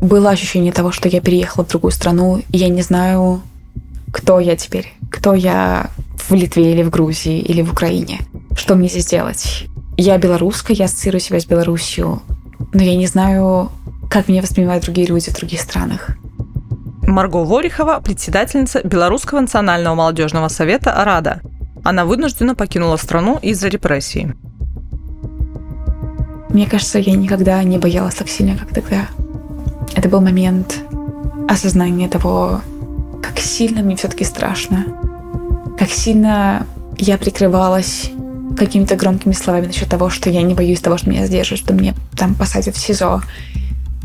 было ощущение того, что я переехала в другую страну, и я не знаю, кто я теперь, кто я в Литве или в Грузии или в Украине, что мне здесь делать. Я белоруска, я ассоциирую себя с Беларусью, но я не знаю, как меня воспринимают другие люди в других странах. Марго Ворихова, председательница Белорусского национального молодежного совета «Рада». Она вынуждена покинула страну из-за репрессий. Мне кажется, я никогда не боялась так сильно, как тогда. Это был момент осознания того, как сильно мне все-таки страшно, как сильно я прикрывалась какими-то громкими словами насчет того, что я не боюсь того, что меня сдержат, что мне там посадят в СИЗО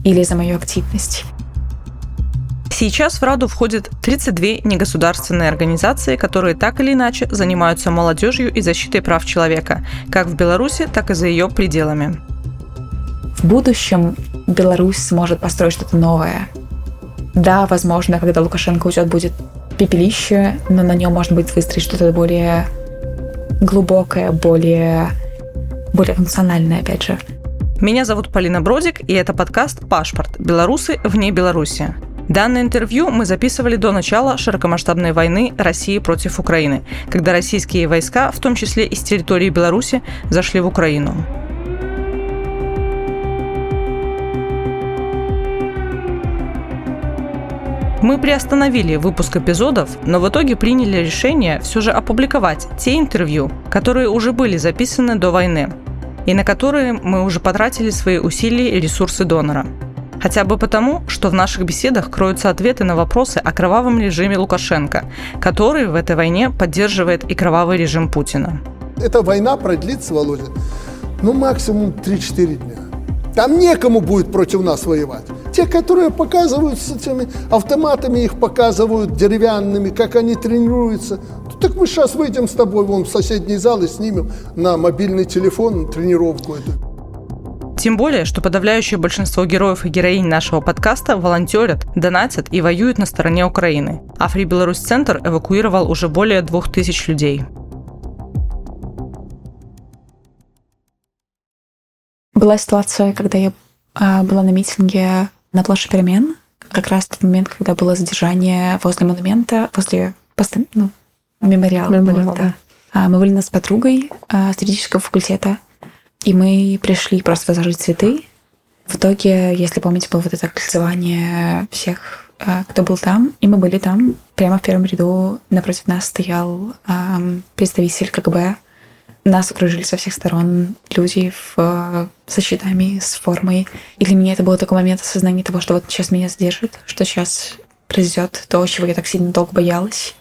или за мою активность. Сейчас в Раду входят 32 негосударственные организации, которые так или иначе занимаются молодежью и защитой прав человека, как в Беларуси, так и за ее пределами. В будущем Беларусь сможет построить что-то новое. Да, возможно, когда Лукашенко уйдет, будет пепелище, но на нем можно будет выстроить что-то более глубокое, более, более функциональное, опять же. Меня зовут Полина Бродик, и это подкаст «Пашпорт. Белорусы вне Беларуси». Данное интервью мы записывали до начала широкомасштабной войны России против Украины, когда российские войска, в том числе из территории Беларуси, зашли в Украину. Мы приостановили выпуск эпизодов, но в итоге приняли решение все же опубликовать те интервью, которые уже были записаны до войны, и на которые мы уже потратили свои усилия и ресурсы донора. Хотя бы потому, что в наших беседах кроются ответы на вопросы о кровавом режиме Лукашенко, который в этой войне поддерживает и кровавый режим Путина. Эта война продлится, Володя, ну максимум 3-4 дня. Там некому будет против нас воевать. Те, которые показывают с этими автоматами, их показывают деревянными, как они тренируются. Так мы сейчас выйдем с тобой вон в соседний зал и снимем на мобильный телефон тренировку эту. Тем более, что подавляющее большинство героев и героинь нашего подкаста волонтерят, донатят и воюют на стороне Украины. А Free Беларусь Центр эвакуировал уже более двух тысяч людей. Была ситуация, когда я а, была на митинге на площади перемен, как раз тот момент, когда было задержание возле монумента, возле ну, мемориала. Мемориал, вот, да. А, мы были с подругой а, с юридического факультета, и мы пришли просто возложить цветы. В итоге, если помните, было вот это кольцевание всех, кто был там, и мы были там. Прямо в первом ряду напротив нас стоял представитель КГБ нас окружили со всех сторон люди в, со щитами, с формой. И для меня это был такой момент осознания того, что вот сейчас меня сдержит, что сейчас произойдет то, чего я так сильно долго боялась.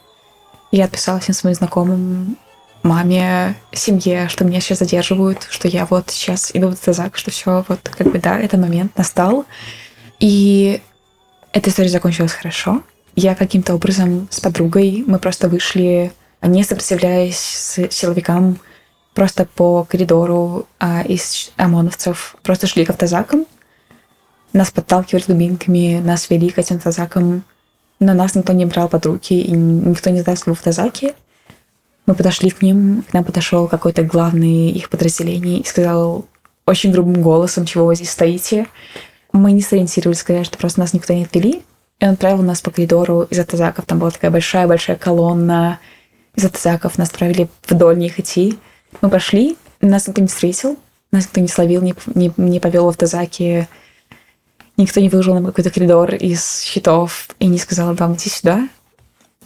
Я отписала всем своим знакомым, маме, семье, что меня сейчас задерживают, что я вот сейчас иду в Тазак, что все, вот как бы да, этот момент настал. И эта история закончилась хорошо. Я каким-то образом с подругой, мы просто вышли, не сопротивляясь силовикам, просто по коридору а, из ОМОНовцев просто шли к автозакам. Нас подталкивали дубинками, нас вели к этим автозакам. Но нас никто не брал под руки, и никто не сдался в автозаки. Мы подошли к ним, к нам подошел какой-то главный их подразделение и сказал очень грубым голосом, чего вы здесь стоите. Мы не сориентировались, сказали, что просто нас никто не отвели. И он отправил нас по коридору из автозаков. Там была такая большая-большая колонна из автозаков. Нас отправили вдоль них идти. Мы пошли, нас никто не встретил, нас никто не словил, не, не, не повел в автозаки, никто не выложил нам какой-то коридор из щитов и не сказал вам идти сюда.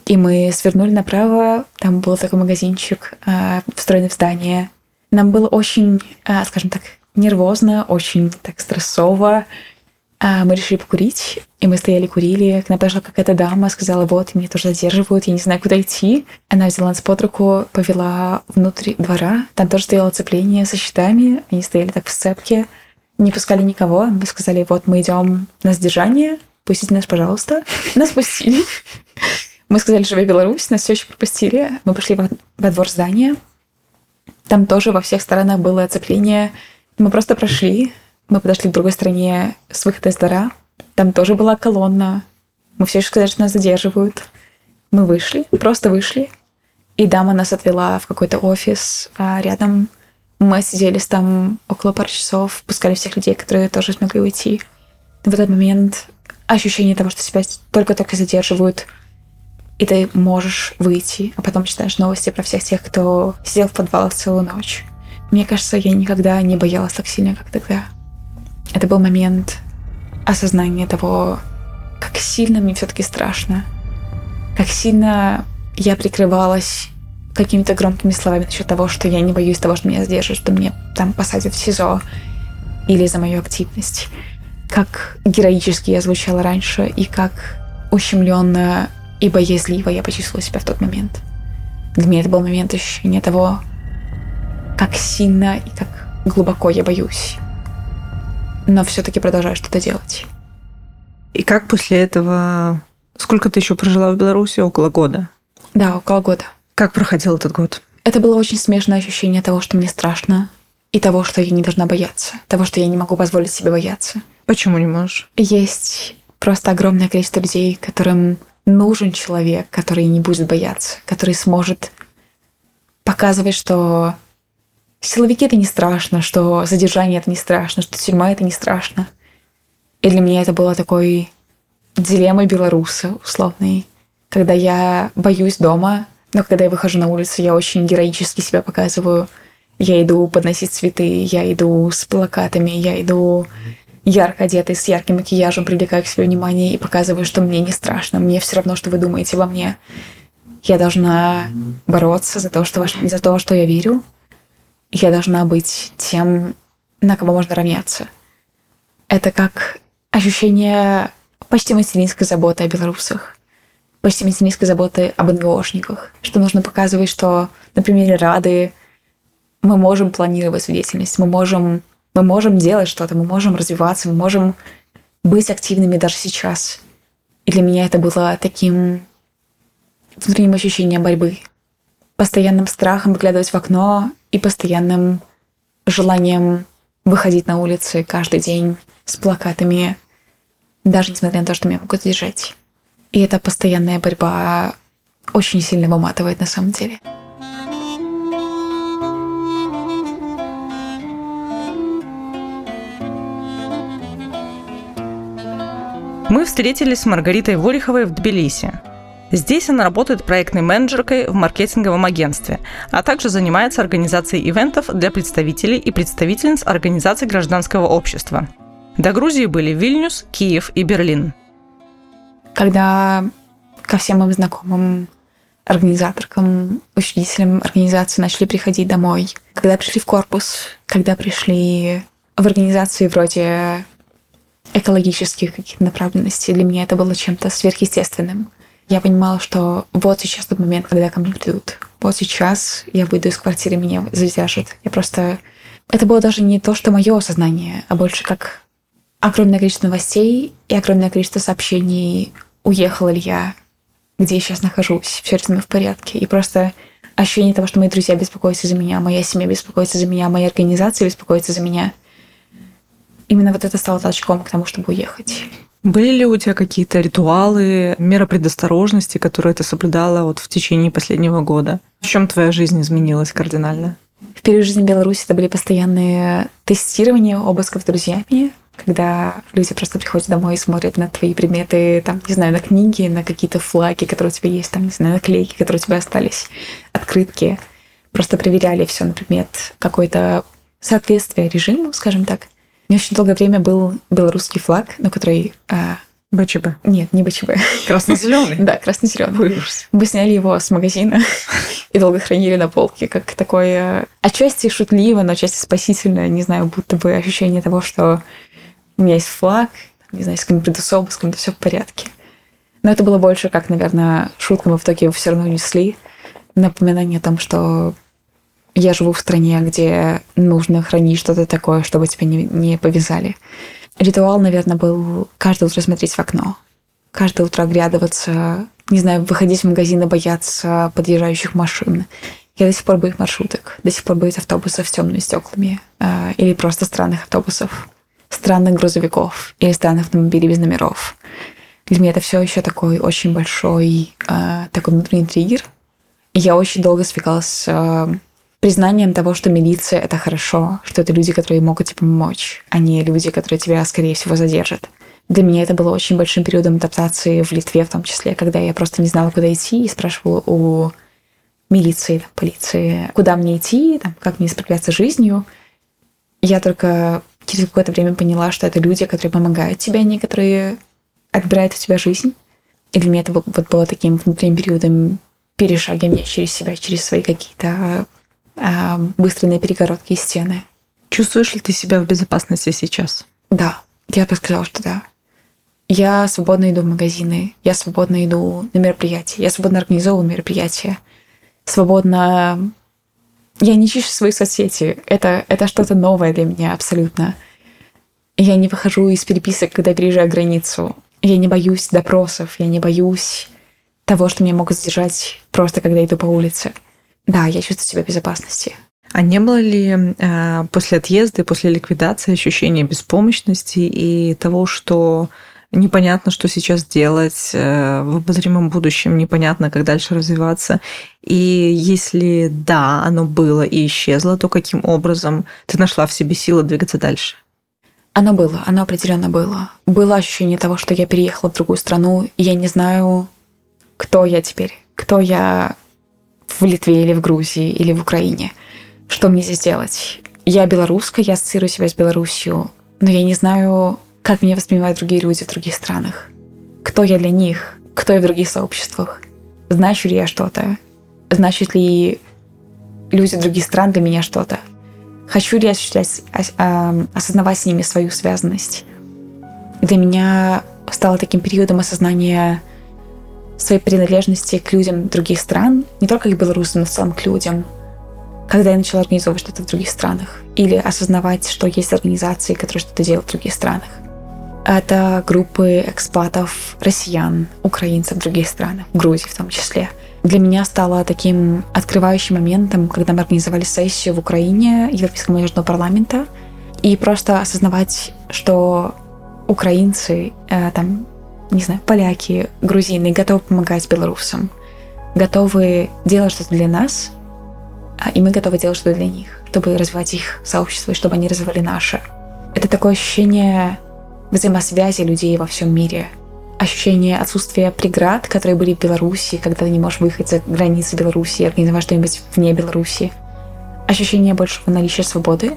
И мы свернули направо, там был такой магазинчик, э, встроенный в здание. Нам было очень, э, скажем так, нервозно, очень так стрессово. А мы решили покурить, и мы стояли, курили. К нам подошла какая-то дама, сказала, вот, меня тоже задерживают, я не знаю, куда идти. Она взяла нас под руку, повела внутрь двора. Там тоже стояло цепление со щитами, они стояли так в сцепке. Не пускали никого. Мы сказали, вот, мы идем на сдержание, пустите нас, пожалуйста. Нас пустили. Мы сказали, живи Беларусь, нас все еще пропустили. Мы пошли во двор здания. Там тоже во всех сторонах было оцепление. Мы просто прошли, мы подошли к другой стороне с выхода из двора. Там тоже была колонна. Мы все еще сказали, что нас задерживают. Мы вышли, просто вышли. И дама нас отвела в какой-то офис а рядом. Мы сидели там около пары часов, пускали всех людей, которые тоже смогли уйти. В этот момент ощущение того, что тебя только-только задерживают, и ты можешь выйти, а потом читаешь новости про всех тех, кто сидел в подвалах целую ночь. Мне кажется, я никогда не боялась так сильно, как тогда. Это был момент осознания того, как сильно мне все-таки страшно, как сильно я прикрывалась какими-то громкими словами насчет того, что я не боюсь того, что меня задержат, что мне там посадят в СИЗО или за мою активность. Как героически я звучала раньше и как ущемленно и боязливо я почувствовала себя в тот момент. Для меня это был момент ощущения того, как сильно и как глубоко я боюсь. Но все-таки продолжаю что-то делать. И как после этого... Сколько ты еще прожила в Беларуси? Около года? Да, около года. Как проходил этот год? Это было очень смешное ощущение того, что мне страшно, и того, что я не должна бояться, того, что я не могу позволить себе бояться. Почему не можешь? Есть просто огромное количество людей, которым нужен человек, который не будет бояться, который сможет показывать, что силовики это не страшно, что задержание это не страшно, что тюрьма это не страшно. И для меня это было такой дилеммой белоруса условной, когда я боюсь дома, но когда я выхожу на улицу, я очень героически себя показываю. Я иду подносить цветы, я иду с плакатами, я иду ярко одетый, с ярким макияжем, привлекаю к себе внимание и показываю, что мне не страшно, мне все равно, что вы думаете обо мне. Я должна бороться за то, что, за то, что я верю. Я должна быть тем, на кого можно равняться. Это как ощущение почти материнской заботы о белорусах, почти материнской заботы об НГОшниках, что нужно показывать, что на примере Рады мы можем планировать свою деятельность, мы можем мы можем делать что-то, мы можем развиваться, мы можем быть активными даже сейчас. И для меня это было таким внутренним ощущением борьбы, постоянным страхом выглядывать в окно и постоянным желанием выходить на улицы каждый день с плакатами, даже несмотря на то, что меня могут держать. И эта постоянная борьба очень сильно выматывает на самом деле. Мы встретились с Маргаритой Волиховой в Тбилиси. Здесь она работает проектной менеджеркой в маркетинговом агентстве, а также занимается организацией ивентов для представителей и представительниц организаций гражданского общества. До Грузии были Вильнюс, Киев и Берлин. Когда ко всем моим знакомым организаторкам, учредителям организации начали приходить домой, когда пришли в корпус, когда пришли в организации вроде экологических каких-то направленностей. Для меня это было чем-то сверхъестественным. Я понимала, что вот сейчас тот момент, когда ко мне придут. Вот сейчас я выйду из квартиры, меня задержат. Я просто... Это было даже не то, что мое осознание, а больше как огромное количество новостей и огромное количество сообщений, уехала ли я, где я сейчас нахожусь, все ли со мной в порядке. И просто ощущение того, что мои друзья беспокоятся за меня, моя семья беспокоится за меня, моя организация беспокоится за меня – именно вот это стало толчком к тому, чтобы уехать. Были ли у тебя какие-то ритуалы, меры предосторожности, которые ты соблюдала вот в течение последнего года? В чем твоя жизнь изменилась кардинально? В период жизни Беларуси это были постоянные тестирования, обысков друзьями, когда люди просто приходят домой и смотрят на твои предметы, там, не знаю, на книги, на какие-то флаги, которые у тебя есть, там, не знаю, наклейки, которые у тебя остались, открытки. Просто проверяли все на предмет какой-то соответствия режиму, скажем так. Мне очень долгое время был белорусский флаг, на который... А... БЧБ? Нет, не БЧБ. Красно-зеленый? Да, красно-зеленый. Мы сняли его с магазина и долго хранили на полке, как такое отчасти шутливо, но отчасти спасительное, не знаю, будто бы ощущение того, что у меня есть флаг, не знаю, с кем-то с обыском, все в порядке. Но это было больше как, наверное, шутка, мы в итоге его все равно несли. Напоминание о том, что я живу в стране, где нужно хранить что-то такое, чтобы тебя не, не повязали. Ритуал, наверное, был каждое утро смотреть в окно. Каждое утро оглядываться, не знаю, выходить в магазин и бояться подъезжающих машин. Я до сих пор боюсь маршруток, до сих пор боюсь автобусов с темными стеклами э, или просто странных автобусов, странных грузовиков или странных автомобилей без номеров. Для меня это все еще такой очень большой э, такой внутренний триггер. Я очень долго свекалась с э, признанием того, что милиция — это хорошо, что это люди, которые могут тебе помочь, а не люди, которые тебя, скорее всего, задержат. Для меня это было очень большим периодом адаптации в Литве, в том числе, когда я просто не знала, куда идти, и спрашивала у милиции, там, полиции, куда мне идти, там, как мне справляться с жизнью. Я только через какое-то время поняла, что это люди, которые помогают тебе, некоторые отбирают у тебя жизнь. И для меня это вот было таким внутренним периодом перешагивания через себя, через свои какие-то а, быстрые перегородки и стены. Чувствуешь ли ты себя в безопасности сейчас? Да, я бы сказала, что да. Я свободно иду в магазины, я свободно иду на мероприятия, я свободно организовываю мероприятия, свободно... Я не чищу свои соцсети. Это, это что-то новое для меня абсолютно. Я не выхожу из переписок, когда переезжаю границу. Я не боюсь допросов, я не боюсь того, что меня могут задержать просто когда иду по улице. Да, я чувствую себя в безопасности. А не было ли э, после отъезда, после ликвидации ощущения беспомощности и того, что непонятно, что сейчас делать э, в обозримом будущем, непонятно, как дальше развиваться. И если да, оно было и исчезло, то каким образом ты нашла в себе силы двигаться дальше? Оно было, оно определенно было. Было ощущение того, что я переехала в другую страну, и я не знаю, кто я теперь, кто я в Литве или в Грузии или в Украине. Что мне здесь делать? Я белоруска, я ассоциирую себя с Беларусью, но я не знаю, как меня воспринимают другие люди в других странах. Кто я для них? Кто я в других сообществах? Значу ли я что-то? Значит ли люди других стран для меня что-то? Хочу ли я ощущать, осознавать с ними свою связанность? Для меня стало таким периодом осознания своей принадлежности к людям других стран, не только к белорусам, но в целом к людям, когда я начала организовывать что-то в других странах или осознавать, что есть организации, которые что-то делают в других странах. Это группы экспатов россиян, украинцев в других странах, в Грузии в том числе. Для меня стало таким открывающим моментом, когда мы организовали сессию в Украине Европейского молодежного парламента, и просто осознавать, что украинцы, э, там, не знаю, поляки, грузины готовы помогать белорусам, готовы делать что-то для нас, а, и мы готовы делать что-то для них, чтобы развивать их сообщество, и чтобы они развивали наше. Это такое ощущение взаимосвязи людей во всем мире, ощущение отсутствия преград, которые были в Беларуси, когда ты не можешь выехать за границы Беларуси организовать что-нибудь вне Беларуси, ощущение большего наличия свободы,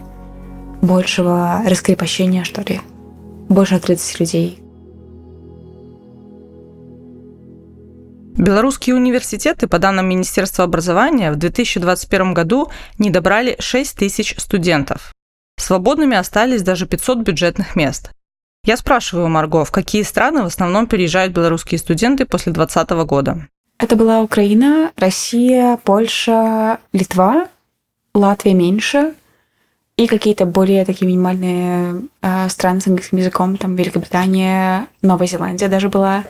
большего раскрепощения, что ли, больше открытости людей. Белорусские университеты, по данным Министерства образования, в 2021 году не добрали 6 тысяч студентов. Свободными остались даже 500 бюджетных мест. Я спрашиваю Марго, в какие страны в основном переезжают белорусские студенты после 2020 года? Это была Украина, Россия, Польша, Литва, Латвия меньше, и какие-то более такие минимальные э, страны с английским языком, там Великобритания, Новая Зеландия даже была,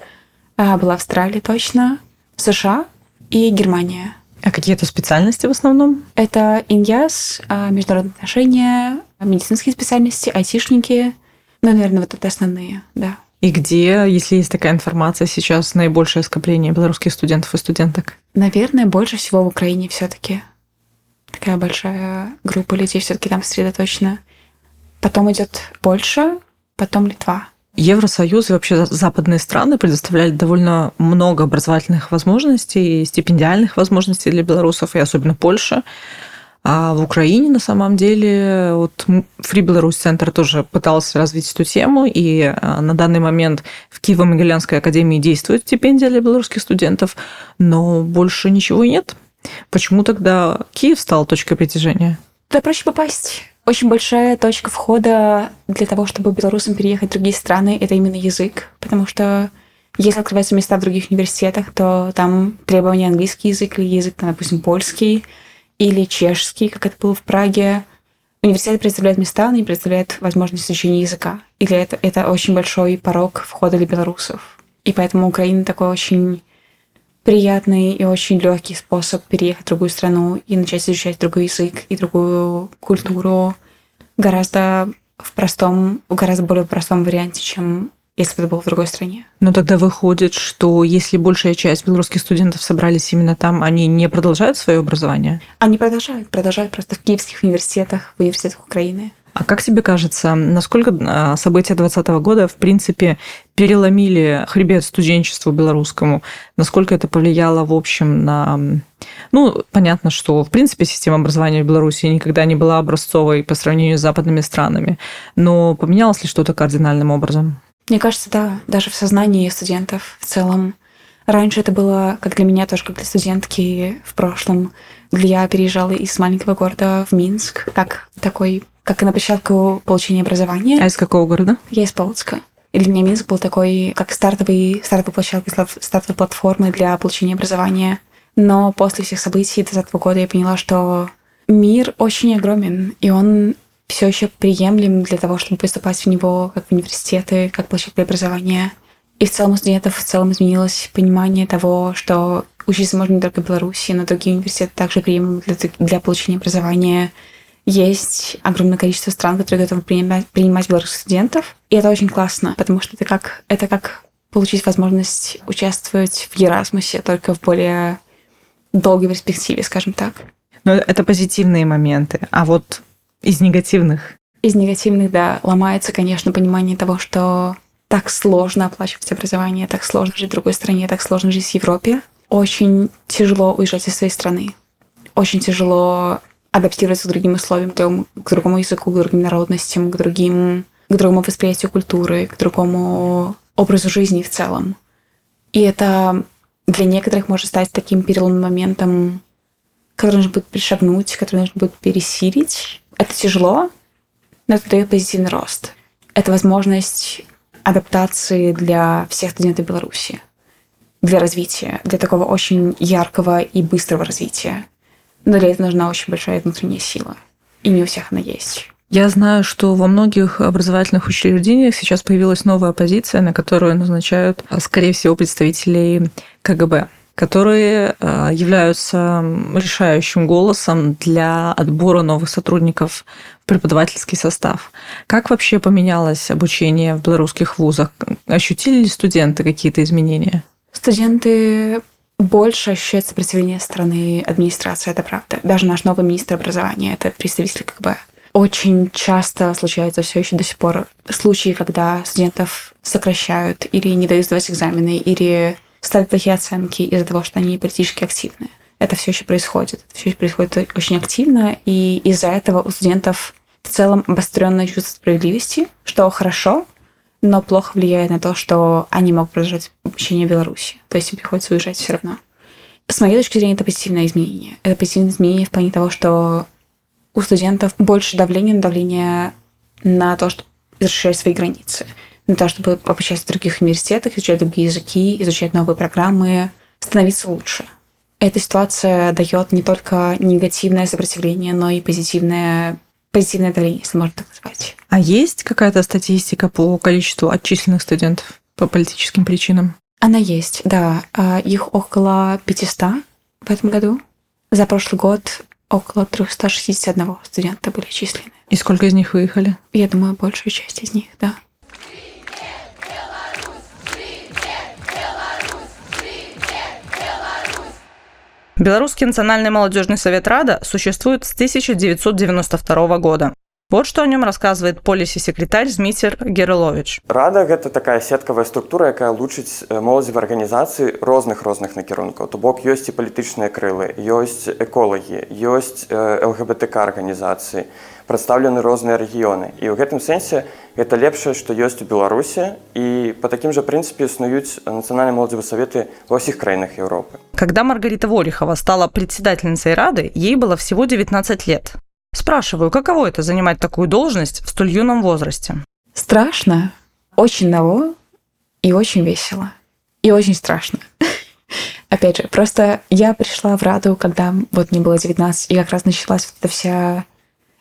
была Австралия точно, США и Германия. А какие это специальности в основном? Это иньяс, э, международные отношения, медицинские специальности, айтишники – ну, наверное, вот это основные, да. И где, если есть такая информация, сейчас наибольшее скопление белорусских студентов и студенток? Наверное, больше всего в Украине все-таки. Такая большая группа людей все-таки там сосредоточена. Потом идет Польша, потом Литва. Евросоюз и вообще западные страны предоставляли довольно много образовательных возможностей, стипендиальных возможностей для белорусов, и особенно Польша. А в Украине на самом деле вот Free Belarus Центр тоже пытался развить эту тему, и а, на данный момент в Киево-Могилянской академии действует стипендия для белорусских студентов, но больше ничего нет. Почему тогда Киев стал точкой притяжения? Туда проще попасть. Очень большая точка входа для того, чтобы белорусам переехать в другие страны, это именно язык, потому что если открываются места в других университетах, то там требования английский язык или язык, допустим, польский – или чешский, как это было в Праге. Университет представляет места, но не представляет возможность изучения языка. Или это, это очень большой порог входа для белорусов. И поэтому Украина такой очень приятный и очень легкий способ переехать в другую страну и начать изучать другой язык и другую культуру гораздо в простом, в гораздо более простом варианте, чем если бы это было в другой стране. Но тогда выходит, что если большая часть белорусских студентов собрались именно там, они не продолжают свое образование? Они продолжают, продолжают просто в киевских университетах, в университетах Украины. А как тебе кажется, насколько а, события 2020 года, в принципе, переломили хребет студенчеству белорусскому? Насколько это повлияло, в общем, на... Ну, понятно, что, в принципе, система образования в Беларуси никогда не была образцовой по сравнению с западными странами. Но поменялось ли что-то кардинальным образом? Мне кажется, да. Даже в сознании студентов в целом. Раньше это было, как для меня тоже, как для студентки в прошлом, где я переезжала из маленького города в Минск, как такой как на площадку получения образования. А из какого города? Я из Полоцка. И для меня Минск был такой, как стартовый, стартовой площадкой, стартовой платформой для получения образования. Но после всех событий 2020 года я поняла, что мир очень огромен, и он все еще приемлем для того, чтобы поступать в него как в университеты, как площадь для образования. И в целом у студентов в целом изменилось понимание того, что учиться можно не только в Беларуси, но другие университеты также приемлемы для, для получения образования есть огромное количество стран, которые готовы принимать, принимать белорусских студентов. И это очень классно, потому что это как, это как получить возможность участвовать в Ерасмусе, только в более долгой перспективе, скажем так. Но это позитивные моменты. А вот из негативных? Из негативных, да, ломается, конечно, понимание того, что так сложно оплачивать образование, так сложно жить в другой стране, так сложно жить в Европе. Очень тяжело уезжать из своей страны. Очень тяжело адаптироваться к другим условиям, к другому языку, к другим народностям, к другим, к другому восприятию культуры, к другому образу жизни в целом. И это для некоторых может стать таким переломным моментом, который нужно будет пришагнуть, который нужно будет пересилить. Это тяжело, но это дает позитивный рост. Это возможность адаптации для всех студентов Беларуси, для развития, для такого очень яркого и быстрого развития. Но для этого нужна очень большая внутренняя сила. И не у всех она есть. Я знаю, что во многих образовательных учреждениях сейчас появилась новая позиция, на которую назначают, скорее всего, представителей КГБ которые э, являются решающим голосом для отбора новых сотрудников в преподавательский состав. Как вообще поменялось обучение в белорусских вузах? Ощутили ли студенты какие-то изменения? Студенты больше ощущает сопротивление страны администрации, это правда. Даже наш новый министр образования, это представитель КГБ. Очень часто случается все еще до сих пор случаи, когда студентов сокращают или не дают сдавать экзамены, или ставят плохие оценки из-за того, что они политически активны. Это все еще происходит. Все еще происходит очень активно, и из-за этого у студентов в целом обостренное чувство справедливости, что хорошо, но плохо влияет на то, что они могут продолжать обучение в Беларуси. То есть им приходится уезжать все равно. С моей точки зрения, это позитивное изменение. Это позитивное изменение в плане того, что у студентов больше давления на давление на то, чтобы защищать свои границы, на то, чтобы обучаться в других университетах, изучать другие языки, изучать новые программы, становиться лучше. Эта ситуация дает не только негативное сопротивление, но и позитивное позитивное давление, если можно так назвать. А есть какая-то статистика по количеству отчисленных студентов по политическим причинам? Она есть, да. А, их около 500 в этом году. За прошлый год около 361 студента были отчислены. И сколько из них выехали? Я думаю, большая часть из них, да. Белорусский национальный молодежный совет Рада существует с 1992 года. Вот что о нем рассказывает полісі-секретарь Зміцер Герылович. Рада гэта такая сеткавая структура, якая лучыць моладзевы арганізацыі розных розных накірункаў. То бок ёсць і палітычныя крылы, ёсць эколагі, ёсць ЛГБТК арганізацыі, прадстаўлены розныя рэгіёны. І ў гэтым сэнсе гэта лепшае, што ёсць у Беларусі і па такім жа прынцыпе існуюць нацыянальныя моладзевы саветы ва ўсіх краінах Еўропы. Когда Маргарита Волихова стала председательницей Рады, ей было всего 19 лет. Спрашиваю, каково это занимать такую должность в столь юном возрасте? Страшно, очень ново и очень весело. И очень страшно. Опять же, просто я пришла в Раду, когда вот мне было 19, и как раз началась вот эта вся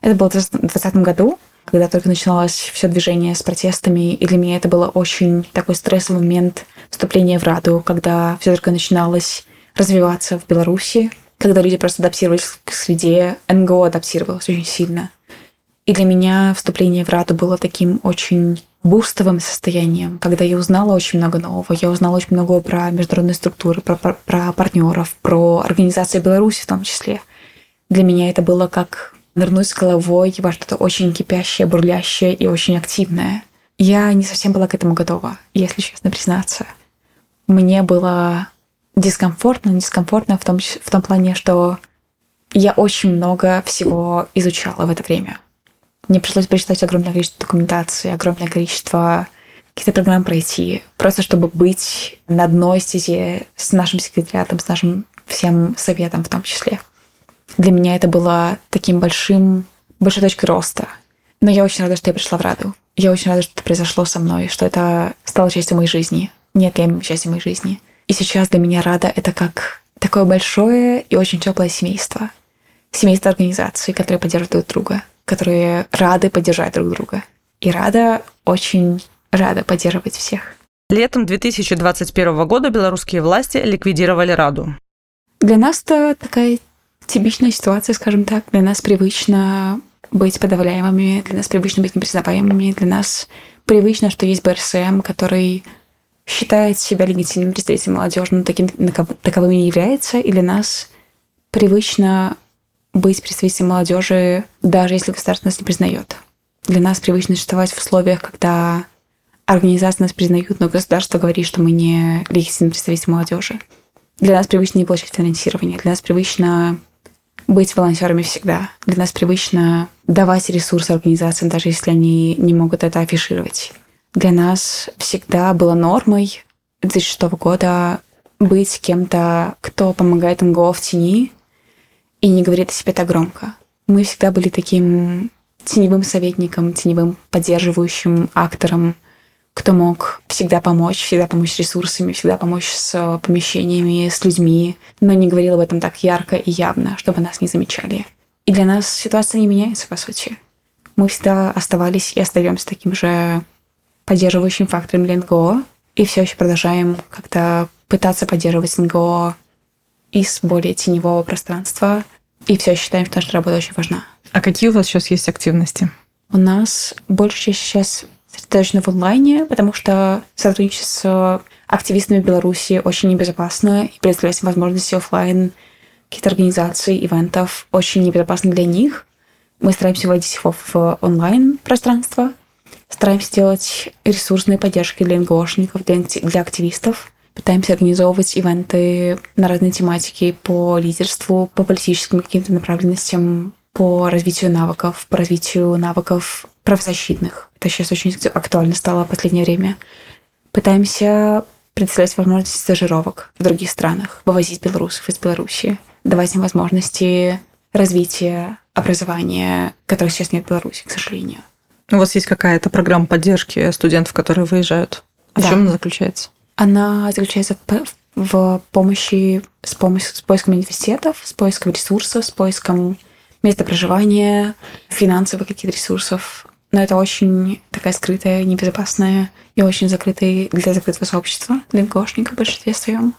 это было в 2020 году, когда только начиналось все движение с протестами, и для меня это было очень такой стрессовый момент вступления в Раду, когда все только начиналось развиваться в Беларуси, когда люди просто адаптировались к среде, НГО адаптировалось очень сильно. И для меня вступление в Раду было таким очень бустовым состоянием, когда я узнала очень много нового. Я узнала очень много про международные структуры, про, про, про партнеров, про организации Беларуси в том числе. Для меня это было как нырнуть с головой во что-то очень кипящее, бурлящее и очень активное. Я не совсем была к этому готова, если честно признаться. Мне было дискомфортно, дискомфортно в том, в том плане, что я очень много всего изучала в это время. Мне пришлось прочитать огромное количество документации, огромное количество каких-то программ пройти, просто чтобы быть на одной стезе с нашим секретариатом, с нашим всем советом в том числе. Для меня это было таким большим, большой точкой роста. Но я очень рада, что я пришла в Раду. Я очень рада, что это произошло со мной, что это стало частью моей жизни, неотъемлемой частью моей жизни. И сейчас для меня Рада — это как такое большое и очень теплое семейство. Семейство организаций, которые поддерживают друг друга, которые рады поддержать друг друга. И Рада очень рада поддерживать всех. Летом 2021 года белорусские власти ликвидировали Раду. Для нас это такая типичная ситуация, скажем так. Для нас привычно быть подавляемыми, для нас привычно быть непризнаваемыми, для нас привычно, что есть БРСМ, который считает себя легитимным представителем молодежи, но таким таковым не является, и для нас привычно быть представителем молодежи, даже если государство нас не признает. Для нас привычно существовать в условиях, когда организации нас признают, но государство говорит, что мы не легитимный представитель молодежи. Для нас привычно не получать финансирование. Для нас привычно быть волонтерами всегда. Для нас привычно давать ресурсы организациям, даже если они не могут это афишировать. Для нас всегда было нормой 2006 года быть кем-то, кто помогает НГО в тени и не говорит о себе так громко. Мы всегда были таким теневым советником, теневым поддерживающим актором – кто мог всегда помочь, всегда помочь ресурсами, всегда помочь с помещениями, с людьми, но не говорил об этом так ярко и явно, чтобы нас не замечали. И для нас ситуация не меняется, по сути. Мы всегда оставались и остаемся таким же поддерживающим фактором для НГО, и все еще продолжаем как-то пытаться поддерживать НГО из более теневого пространства, и все считаем, что наша работа очень важна. А какие у вас сейчас есть активности? У нас больше сейчас сосредоточены в онлайне, потому что сотрудничество с активистами Беларуси очень небезопасно и предоставлять возможности офлайн каких-то организаций, ивентов очень небезопасно для них. Мы стараемся вводить его в онлайн-пространство, стараемся делать ресурсные поддержки для НГОшников, для, для активистов, пытаемся организовывать ивенты на разные тематики по лидерству, по политическим каким-то направленностям, по развитию навыков, по развитию навыков правозащитных. Это сейчас очень актуально стало в последнее время. Пытаемся предоставлять возможности стажировок в других странах, вывозить белорусов из Беларуси, давать им возможности развития образования, которых сейчас нет в Беларуси, к сожалению. У вас есть какая-то программа поддержки студентов, которые выезжают? В да. чем она заключается? Она заключается в помощи с, помощью, с поиском университетов, с поиском ресурсов, с поиском места проживания, финансовых каких-то ресурсов. Но это очень такая скрытая, небезопасная и очень закрытая для закрытого сообщества, для ГОшников в большинстве своем.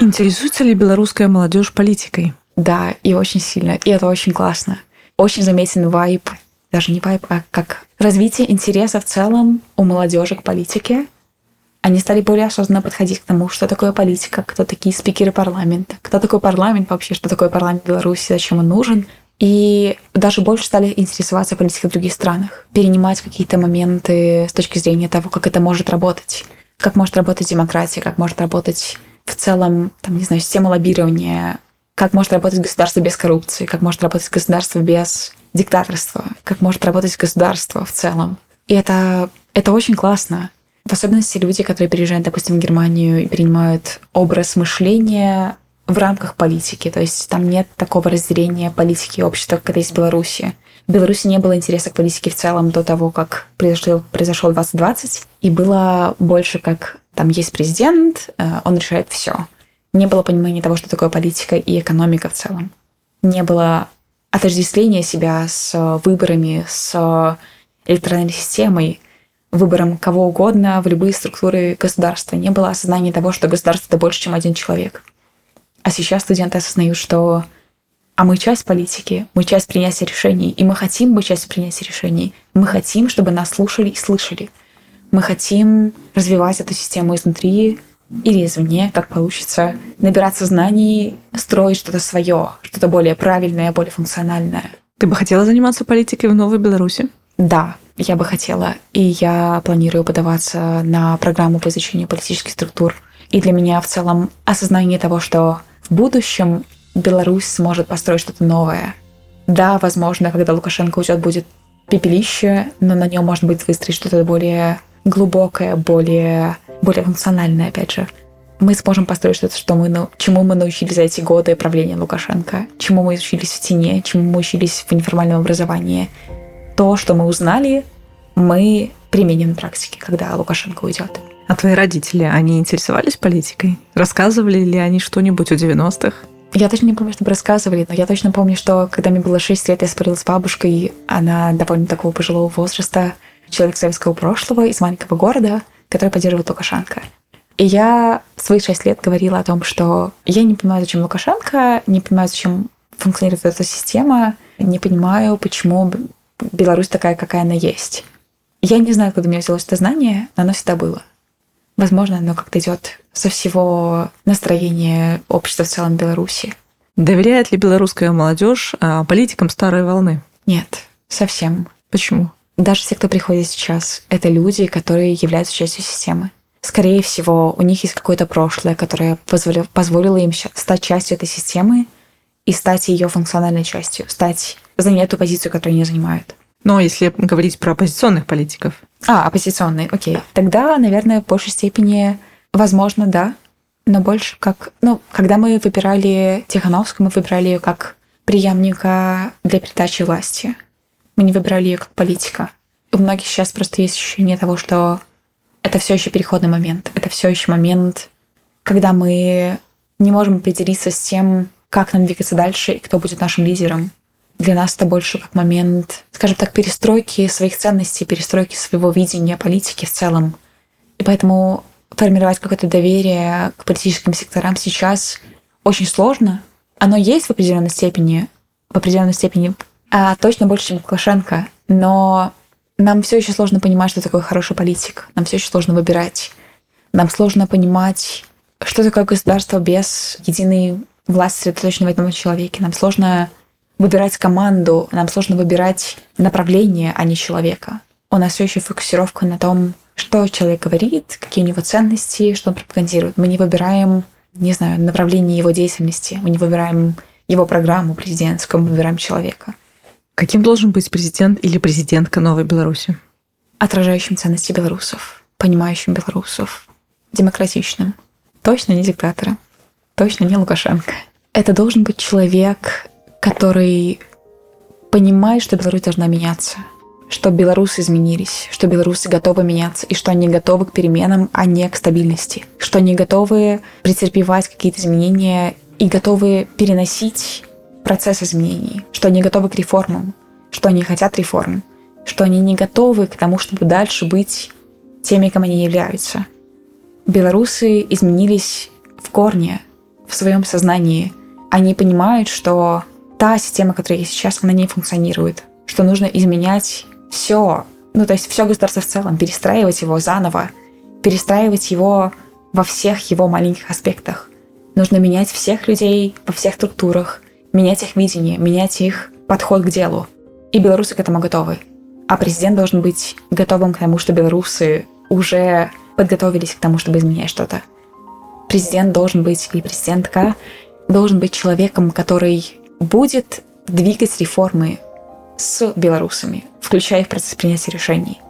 Интересуется ли белорусская молодежь политикой? Да, и очень сильно. И это очень классно. Очень заметен вайб даже не вайб, а как развитие интереса в целом у молодежи к политике. Они стали более осознанно подходить к тому, что такое политика, кто такие спикеры парламента, кто такой парламент вообще, что такое парламент Беларуси, зачем он нужен. И даже больше стали интересоваться политикой в других странах, перенимать какие-то моменты с точки зрения того, как это может работать, как может работать демократия, как может работать в целом, там, не знаю, система лоббирования, как может работать государство без коррупции, как может работать государство без диктаторства, как может работать государство в целом. И это, это очень классно. В особенности люди, которые приезжают, допустим, в Германию и принимают образ мышления в рамках политики. То есть там нет такого разделения политики и общества, как это есть в Беларуси. В Беларуси не было интереса к политике в целом до того, как произошел, произошел 2020. И было больше как там есть президент, э, он решает все. Не было понимания того, что такое политика и экономика в целом. Не было отождествления себя с выборами, с электоральной системой, выбором кого угодно в любые структуры государства. Не было осознания того, что государство это больше, чем один человек. А сейчас студенты осознают, что а мы часть политики, мы часть принятия решений, и мы хотим быть частью принятия решений. Мы хотим, чтобы нас слушали и слышали. Мы хотим развивать эту систему изнутри или извне, как получится, набираться знаний, строить что-то свое, что-то более правильное, более функциональное. Ты бы хотела заниматься политикой в Новой Беларуси? Да, я бы хотела. И я планирую подаваться на программу по изучению политических структур. И для меня в целом осознание того, что в будущем Беларусь сможет построить что-то новое. Да, возможно, когда Лукашенко уйдет, будет пепелище, но на нем можно будет выстроить что-то более глубокое, более, более функциональное, опять же. Мы сможем построить что-то, что мы, ну, чему мы научились за эти годы правления Лукашенко, чему мы учились в тени, чему мы учились в неформальном образовании. То, что мы узнали, мы применим на практике, когда Лукашенко уйдет. А твои родители, они интересовались политикой? Рассказывали ли они что-нибудь о 90-х? Я точно не помню, чтобы рассказывали, но я точно помню, что когда мне было 6 лет, я спорила с бабушкой, она довольно такого пожилого возраста, человек советского прошлого из маленького города, который поддерживает Лукашенко. И я в свои 6 лет говорила о том, что я не понимаю, зачем Лукашенко, не понимаю, зачем функционирует эта система, не понимаю, почему Беларусь такая, какая она есть. Я не знаю, откуда у меня взялось это знание, но оно всегда было. Возможно, оно как-то идет со всего настроения общества в целом Беларуси. Доверяет ли белорусская молодежь а, политикам старой волны? Нет, совсем. Почему? Даже все, кто приходит сейчас, это люди, которые являются частью системы. Скорее всего, у них есть какое-то прошлое, которое позволило, позволило им стать частью этой системы и стать ее функциональной частью, стать занять ту позицию, которую они занимают. Но если говорить про оппозиционных политиков. А, оппозиционные, окей. Тогда, наверное, в большей степени, возможно, да. Но больше как... Ну, когда мы выбирали Тихановскую, мы выбирали ее как преемника для передачи власти. Мы не выбирали ее как политика. У многих сейчас просто есть ощущение того, что это все еще переходный момент. Это все еще момент, когда мы не можем определиться с тем, как нам двигаться дальше и кто будет нашим лидером для нас это больше как момент, скажем так, перестройки своих ценностей, перестройки своего видения политики в целом. И поэтому формировать какое-то доверие к политическим секторам сейчас очень сложно. Оно есть в определенной степени, в определенной степени, а точно больше, чем Лукашенко, но нам все еще сложно понимать, что такое хороший политик. Нам все еще сложно выбирать. Нам сложно понимать, что такое государство без единой власти, сосредоточенной в одном человеке. Нам сложно выбирать команду, нам сложно выбирать направление, а не человека. У нас все еще фокусировка на том, что человек говорит, какие у него ценности, что он пропагандирует. Мы не выбираем, не знаю, направление его деятельности, мы не выбираем его программу президентскую, мы выбираем человека. Каким должен быть президент или президентка Новой Беларуси? Отражающим ценности белорусов, понимающим белорусов, демократичным. Точно не диктатора, точно не Лукашенко. Это должен быть человек, который понимает, что Беларусь должна меняться, что белорусы изменились, что белорусы готовы меняться, и что они готовы к переменам, а не к стабильности, что они готовы претерпевать какие-то изменения и готовы переносить процесс изменений, что они готовы к реформам, что они хотят реформ, что они не готовы к тому, чтобы дальше быть теми, кем они являются. Белорусы изменились в корне, в своем сознании. Они понимают, что та система, которая есть сейчас, она не функционирует. Что нужно изменять все, ну то есть все государство в целом, перестраивать его заново, перестраивать его во всех его маленьких аспектах. Нужно менять всех людей во всех структурах, менять их видение, менять их подход к делу. И белорусы к этому готовы. А президент должен быть готовым к тому, что белорусы уже подготовились к тому, чтобы изменять что-то. Президент должен быть, или президентка, должен быть человеком, который будет двигать реформы с белорусами, включая в процесс принятия решений.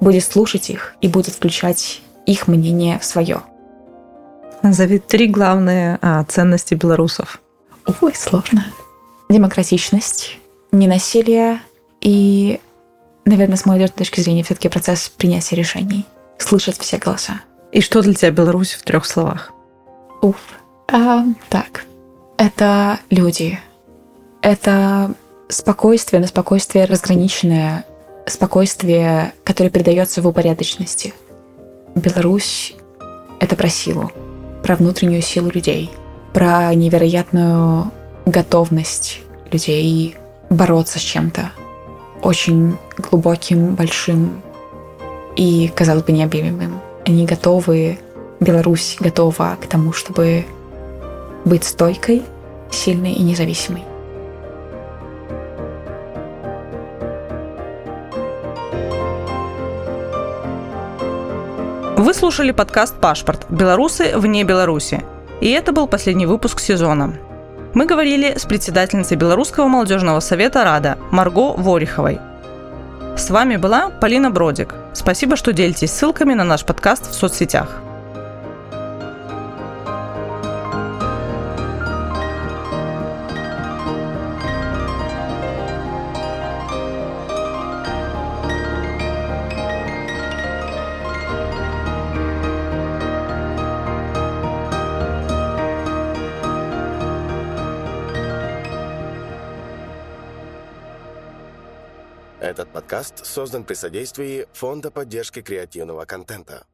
Будет слушать их и будет включать их мнение в свое. Назови три главные а, ценности белорусов. Ой, сложно. Демократичность, ненасилие и, наверное, с моей точки зрения, все-таки процесс принятия решений. Слышать все голоса. И что для тебя Беларусь в трех словах? Уф. А, так. Это люди, это спокойствие, но спокойствие разграниченное, спокойствие, которое передается в упорядоченности. Беларусь — это про силу, про внутреннюю силу людей, про невероятную готовность людей бороться с чем-то очень глубоким, большим и, казалось бы, необъявимым. Они готовы, Беларусь готова к тому, чтобы быть стойкой, сильной и независимой. Вы слушали подкаст «Пашпорт. Белорусы вне Беларуси». И это был последний выпуск сезона. Мы говорили с председательницей Белорусского молодежного совета «Рада» Марго Вориховой. С вами была Полина Бродик. Спасибо, что делитесь ссылками на наш подкаст в соцсетях. Создан при содействии Фонда поддержки креативного контента.